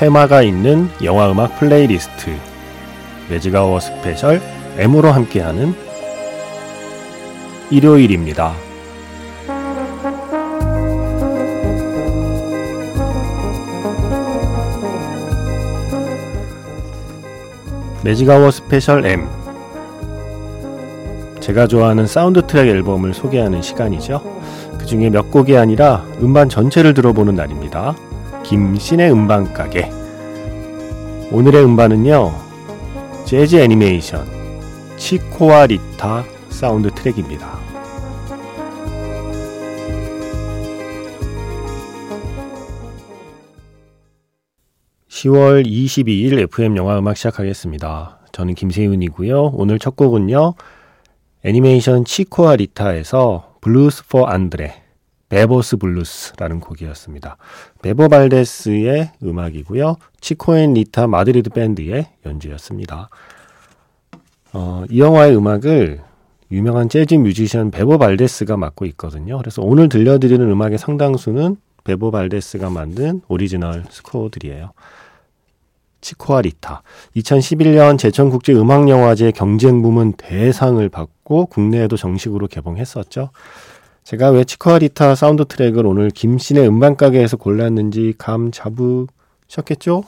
테마가 있는 영화 음악 플레이리스트 매직아워 스페셜 M으로 함께하는 일요일입니다. 매직아워 스페셜 M 제가 좋아하는 사운드 트랙 앨범을 소개하는 시간이죠. 그 중에 몇 곡이 아니라 음반 전체를 들어보는 날입니다. 김세윤의 음반 가게 오늘의 음반은요 재즈 애니메이션 치코와 리타 사운드 트랙입니다. (10월 22일) FM 영화 음악 시작하겠습니다. 저는 김세윤이고요. 오늘 첫 곡은요. 애니메이션 치코와 리타에서 Blues for Andre Bebo's Blues라는 곡이었습니다. 베보 발데스의 음악이고요. Chico and Rita Madrid Band의 연주였습니다. 어, 이 영화의 음악을 유명한 재즈 뮤지션 베보 발데스가 맡고 있거든요. 그래서 오늘 들려드리는 음악의 상당수는 베보 발데스가 만든 오리지널 스코어들이에요. 치코와 리타. 2011년 제천국제 음악영화제 경쟁부문 대상을 받고 국내에도 정식으로 개봉했었죠. 제가 왜 치코와 리타 사운드 트랙을 오늘 김세윤의 음반가게에서 골랐는지 감 잡으셨겠죠?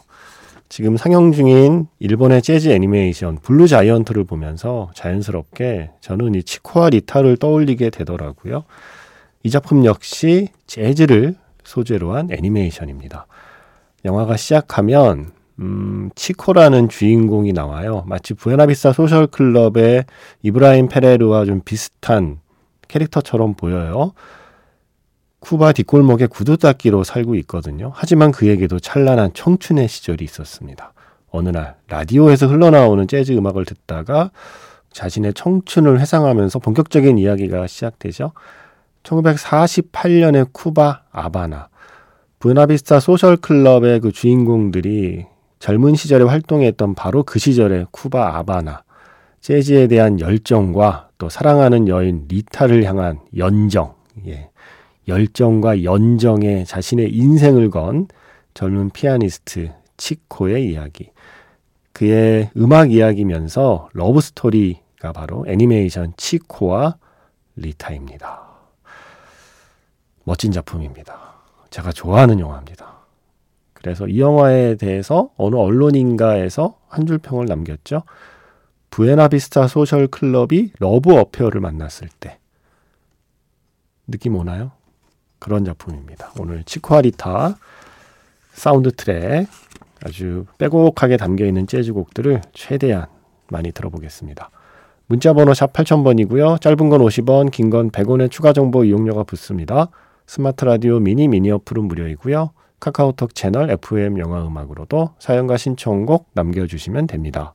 지금 상영 중인 일본의 재즈 애니메이션 블루 자이언트를 보면서 자연스럽게 저는 이 치코와 리타를 떠올리게 되더라고요. 이 작품 역시 재즈를 소재로 한 애니메이션입니다. 영화가 시작하면 음, 치코라는 주인공이 나와요. 마치 부에나비스타 소셜 클럽의 이브라임 페레르와 좀 비슷한 캐릭터처럼 보여요. 쿠바 뒷골목에 구두 닦이로 살고 있거든요. 하지만 그에게도 찬란한 청춘의 시절이 있었습니다. 어느 날 라디오에서 흘러나오는 재즈 음악을 듣다가 자신의 청춘을 회상하면서 본격적인 이야기가 시작되죠. 1948년의 쿠바 아바나 부에나비스타 소셜 클럽의 그 주인공들이 젊은 시절에 활동했던 바로 그 시절의 쿠바 아바나 재즈에 대한 열정과 또 사랑하는 여인 리타를 향한 연정, 예. 열정과 연정에 자신의 인생을 건 젊은 피아니스트 치코의 이야기. 그의 음악 이야기면서 러브 스토리가 바로 애니메이션 치코와 리타입니다. 멋진 작품입니다. 제가 좋아하는 영화입니다. 그래서 이 영화에 대해서 어느 언론인가에서 한 줄 평을 남겼죠. 부에나비스타 소셜 클럽이 러브 어페어를 만났을 때 느낌 오나요? 그런 작품입니다. 오늘 치코와 리타 사운드 트랙 아주 빼곡하게 담겨 있는 재즈 곡들을 최대한 많이 들어보겠습니다. 문자 번호 샵 8000번이고요. 짧은 건 50원, 긴 건 100원의 추가 정보 이용료가 붙습니다. 스마트 라디오 미니 미니 어플은 무료이고요. 카카오톡 채널 FM 영화 음악으로도 사연과 신청곡 남겨 주시면 됩니다.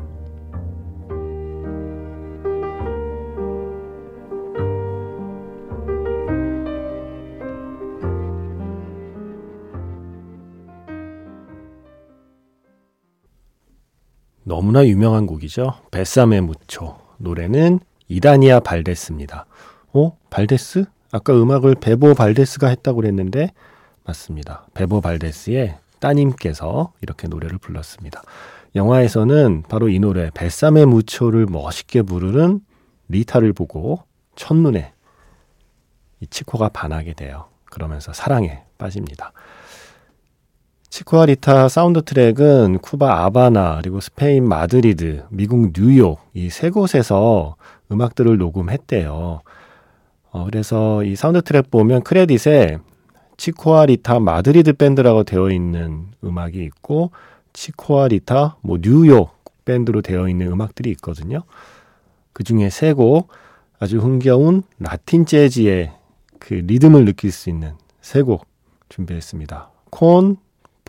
너무나 유명한 곡이죠. Bésame mucho. 노래는 이다니아 발데스입니다. 어? 발데스? 아까 음악을 베보 발데스가 했다고 그랬는데 맞습니다. 베보 발데스의 따님께서 이렇게 노래를 불렀습니다. 영화에서는 바로 이 노래 Bésame mucho를 멋있게 부르는 리타를 보고 첫눈에 이 치코가 반하게 돼요. 그러면서 사랑에 빠집니다. 치코와 리타 사운드 트랙은 쿠바 아바나 그리고 스페인 마드리드, 미국 뉴욕 이 세 곳에서 음악들을 녹음했대요. 어, 그래서 이 사운드 트랙 보면 크레딧에 치코 앤 리타 마드리드 밴드라고 되어 있는 음악이 있고 치코 앤 리타 뭐 뉴욕 밴드로 되어 있는 음악들이 있거든요. 그 중에 세 곡 아주 흥겨운 라틴 재즈의 그 리듬을 느낄 수 있는 세 곡 준비했습니다. Con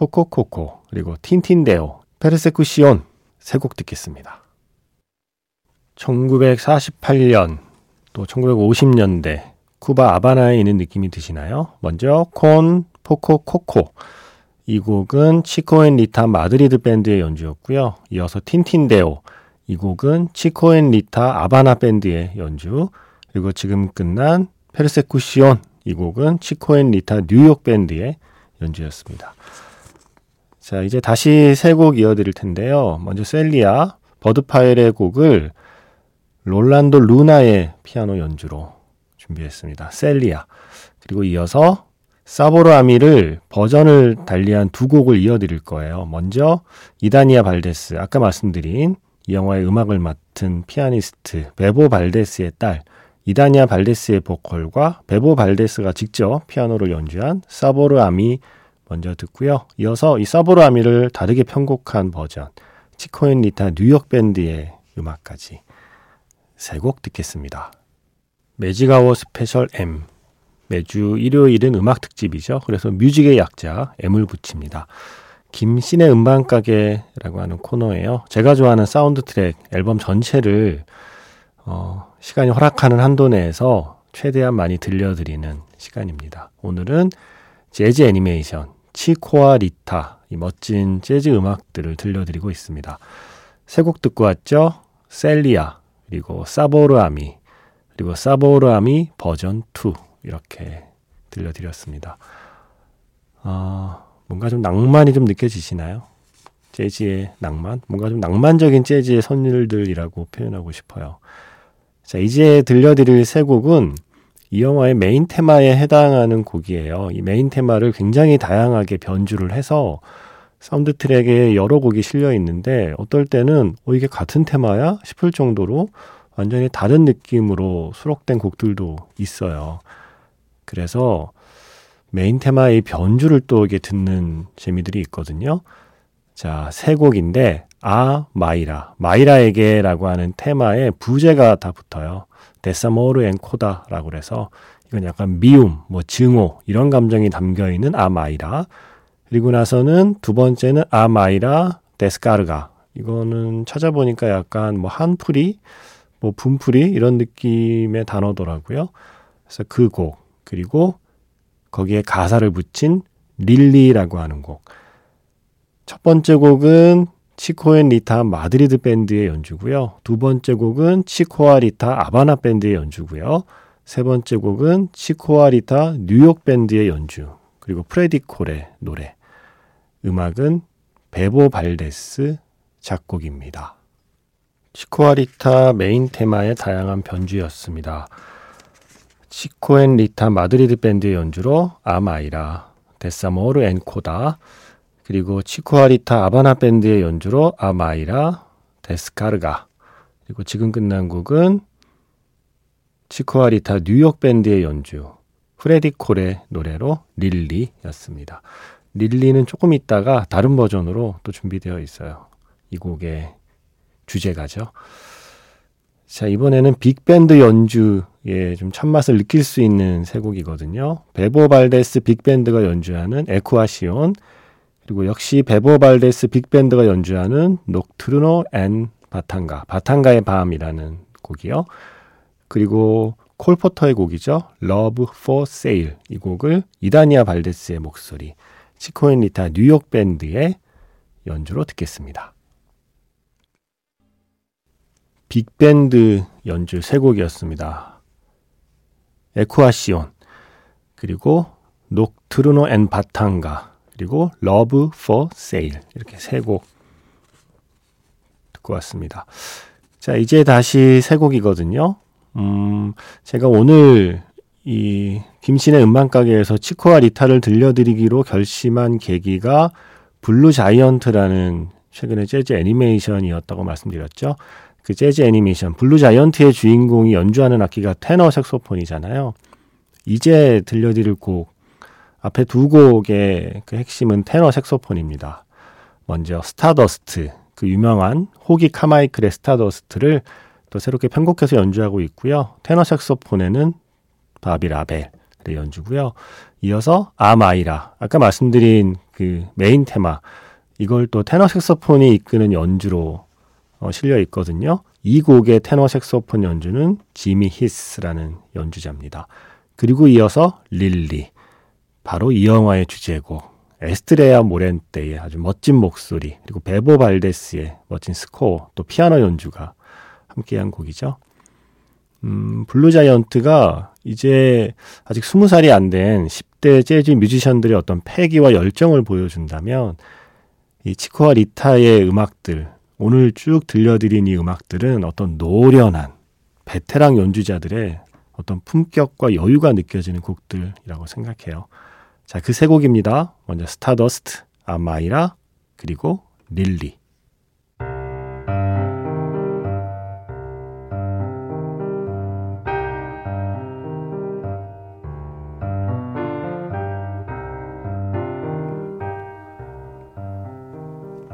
Poco Coco, 그리고 Tin Tin Deo, Persecución 세 곡 듣겠습니다. 1948년 또 1950년대 쿠바 아바나에 있는 느낌이 드시나요? 먼저 Con Poco Coco 이 곡은 치코앤 리타 마드리드 밴드의 연주였고요. 이어서 Tin Tin Deo 이 곡은 치코앤 리타 아바나 밴드의 연주 그리고 지금 끝난 Persecución 이 곡은 치코앤 리타 뉴욕 밴드의 연주였습니다. 자, 이제 다시 세 곡 이어드릴 텐데요. 먼저 셀리아, 버드 파웰의 곡을 롤란도 루나의 피아노 연주로 준비했습니다. 셀리아. 그리고 이어서 Sabor a mí를 버전을 달리한 두 곡을 이어드릴 거예요. 먼저 이다니아 발데스, 아까 말씀드린 이 영화의 음악을 맡은 피아니스트 베보 발데스의 딸 이다니아 발데스의 보컬과 베보 발데스가 직접 피아노를 연주한 Sabor a mí 먼저 듣고요. 이어서 이 a mí를 다르게 편곡한 버전 치코앤 리타 뉴욕 밴드의 음악까지 세 곡 듣겠습니다. 매직아워 스페셜 M 매주 일요일은 음악 특집이죠. 그래서 뮤직의 약자 M을 붙입니다. 김세윤의 음반가게라고 하는 코너예요. 제가 좋아하는 사운드 트랙 앨범 전체를 어, 시간이 허락하는 한도 내에서 최대한 많이 들려드리는 시간입니다. 오늘은 재즈 애니메이션 치코와 리타 이 멋진 재즈 음악들을 들려드리고 있습니다. 세 곡 듣고 왔죠. 셀리아 그리고 Sabor a mí 그리고 Sabor a mí 버전 2 이렇게 들려드렸습니다. 어, 뭔가 좀 낭만이 좀 느껴지시나요? 재즈의 낭만? 뭔가 좀 낭만적인 재즈의 선율들이라고 표현하고 싶어요. 자, 이제 들려드릴 세 곡은 이 영화의 메인 테마에 해당하는 곡이에요. 이 메인 테마를 굉장히 다양하게 변주를 해서 사운드 트랙에 여러 곡이 실려 있는데 어떨 때는 어 이게 같은 테마야 싶을 정도로 완전히 다른 느낌으로 수록된 곡들도 있어요. 그래서 메인 테마의 변주를 또 이게 듣는 재미들이 있거든요. 자, 세 곡인데 A Mayra 마이라에게라고 하는 테마에 부제가 다 붙어요. Desamor and Coda라고 그래서 이건 약간 미움, 뭐 증오 이런 감정이 담겨 있는 A Mayra. 그리고 나서는 두 번째는 A Mayra Descarga 이거는 찾아보니까 약간 뭐 한풀이, 뭐 분풀이 이런 느낌의 단어더라고요. 그래서 그 곡 그리고 거기에 가사를 붙인 릴리라고 하는 곡. 첫 번째 곡은 치코앤 리타 마드리드 밴드의 연주고요. 두 번째 곡은 치코 앤 리타 아바나 밴드의 연주고요. 세 번째 곡은 치코와 리타 뉴욕 밴드의 연주. 그리고 프레디 콜의 노래. 음악은 베보 발데스 작곡입니다. 치코와 리타 메인 테마의 다양한 변주였습니다. 치코앤 리타 마드리드 밴드의 연주로 아마이라, 데사모르 앤코다, 그리고 치코와 리타 아바나 밴드의 연주로 아마이라 데스카르가 그리고 지금 끝난 곡은 치코와 리타 뉴욕 밴드의 연주 프레디 콜의 노래로 릴리였습니다. 릴리는 조금 있다가 다른 버전으로 또 준비되어 있어요. 이 곡의 주제가죠. 자, 이번에는 빅밴드 연주에 좀 참맛을 느낄 수 있는 세 곡이거든요. 베보 발데스 빅밴드가 연주하는 에쿠아시온, 그리고 역시 베보 발데스 빅밴드가 연주하는 녹트르노 앤 바탕가, 바탕가의 밤이라는 곡이요. 그리고 콜포터의 곡이죠. Love for Sale. 이 곡을 이다니아 발데스의 목소리, 치코앤 리타 뉴욕 밴드의 연주로 듣겠습니다. 빅밴드 연주 세 곡이었습니다. 에쿠아시온, 그리고 녹트르노 앤 바탕가, 그리고 Love for Sale 이렇게 세 곡 듣고 왔습니다. 자 이제 다시 세 곡이거든요. 음 제가 오늘 이 김세윤의 음반 가게에서 치코와 리타를 들려드리기로 결심한 계기가 블루 자이언트라는 최근에 재즈 애니메이션이었다고 말씀드렸죠. 그 재즈 애니메이션 블루 자이언트의 주인공이 연주하는 악기가 테너 색소폰이잖아요. 이제 들려드릴 곡 앞에 두 곡의 그 핵심은 테너 색소폰입니다. 먼저 Stardust 그 유명한 호기 카마이클의 Stardust를 또 새롭게 편곡해서 연주하고 있고요. 테너 색소폰에는 바비 라벨의 연주고요. 이어서 아마이라 아까 말씀드린 그 메인 테마 이걸 또 테너 색소폰이 이끄는 연주로 어, 실려 있거든요. 이 곡의 테너 색소폰 연주는 지미 히스라는 연주자입니다. 그리고 이어서 릴리 바로 이 영화의 주제곡 에스트레아 모렌테의 아주 멋진 목소리 그리고 베보 발데스의 멋진 스코어 또 피아노 연주가 함께한 곡이죠. 음, 블루 자이언트가 이제 아직 20살이 안 된 10대 재즈 뮤지션들의 어떤 패기와 열정을 보여준다면 이 치코와 리타의 음악들, 오늘 쭉 들려드린 이 음악들은 어떤 노련한 베테랑 연주자들의 어떤 품격과 여유가 느껴지는 곡들이라고 생각해요. 자, 그 세 곡입니다. 먼저 Stardust, 아마이라, 그리고 릴리.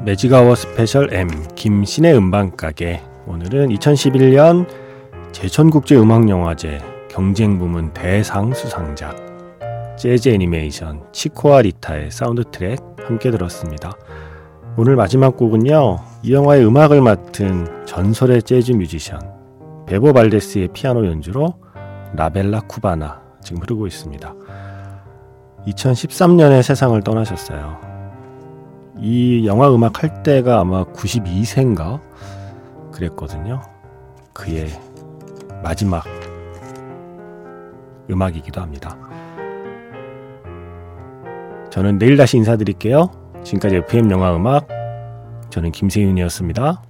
매직아워 스페셜 M 김세윤의 음반가게 오늘은 2011년 제천국제음악영화제 경쟁 부문 대상 수상작 재즈 애니메이션 치코와 리타의 사운드 트랙 함께 들었습니다. 오늘 마지막 곡은요. 이 영화의 음악을 맡은 전설의 재즈 뮤지션 베보 발데스의 피아노 연주로 라벨라 쿠바나 지금 흐르고 있습니다. 2013년에 세상을 떠나셨어요. 이 영화 음악 할 때가 아마 92세인가 그랬거든요. 그의 마지막 음악이기도 합니다. 저는 내일 다시 인사드릴게요. 지금까지 FM 영화 음악 저는 김세윤이었습니다.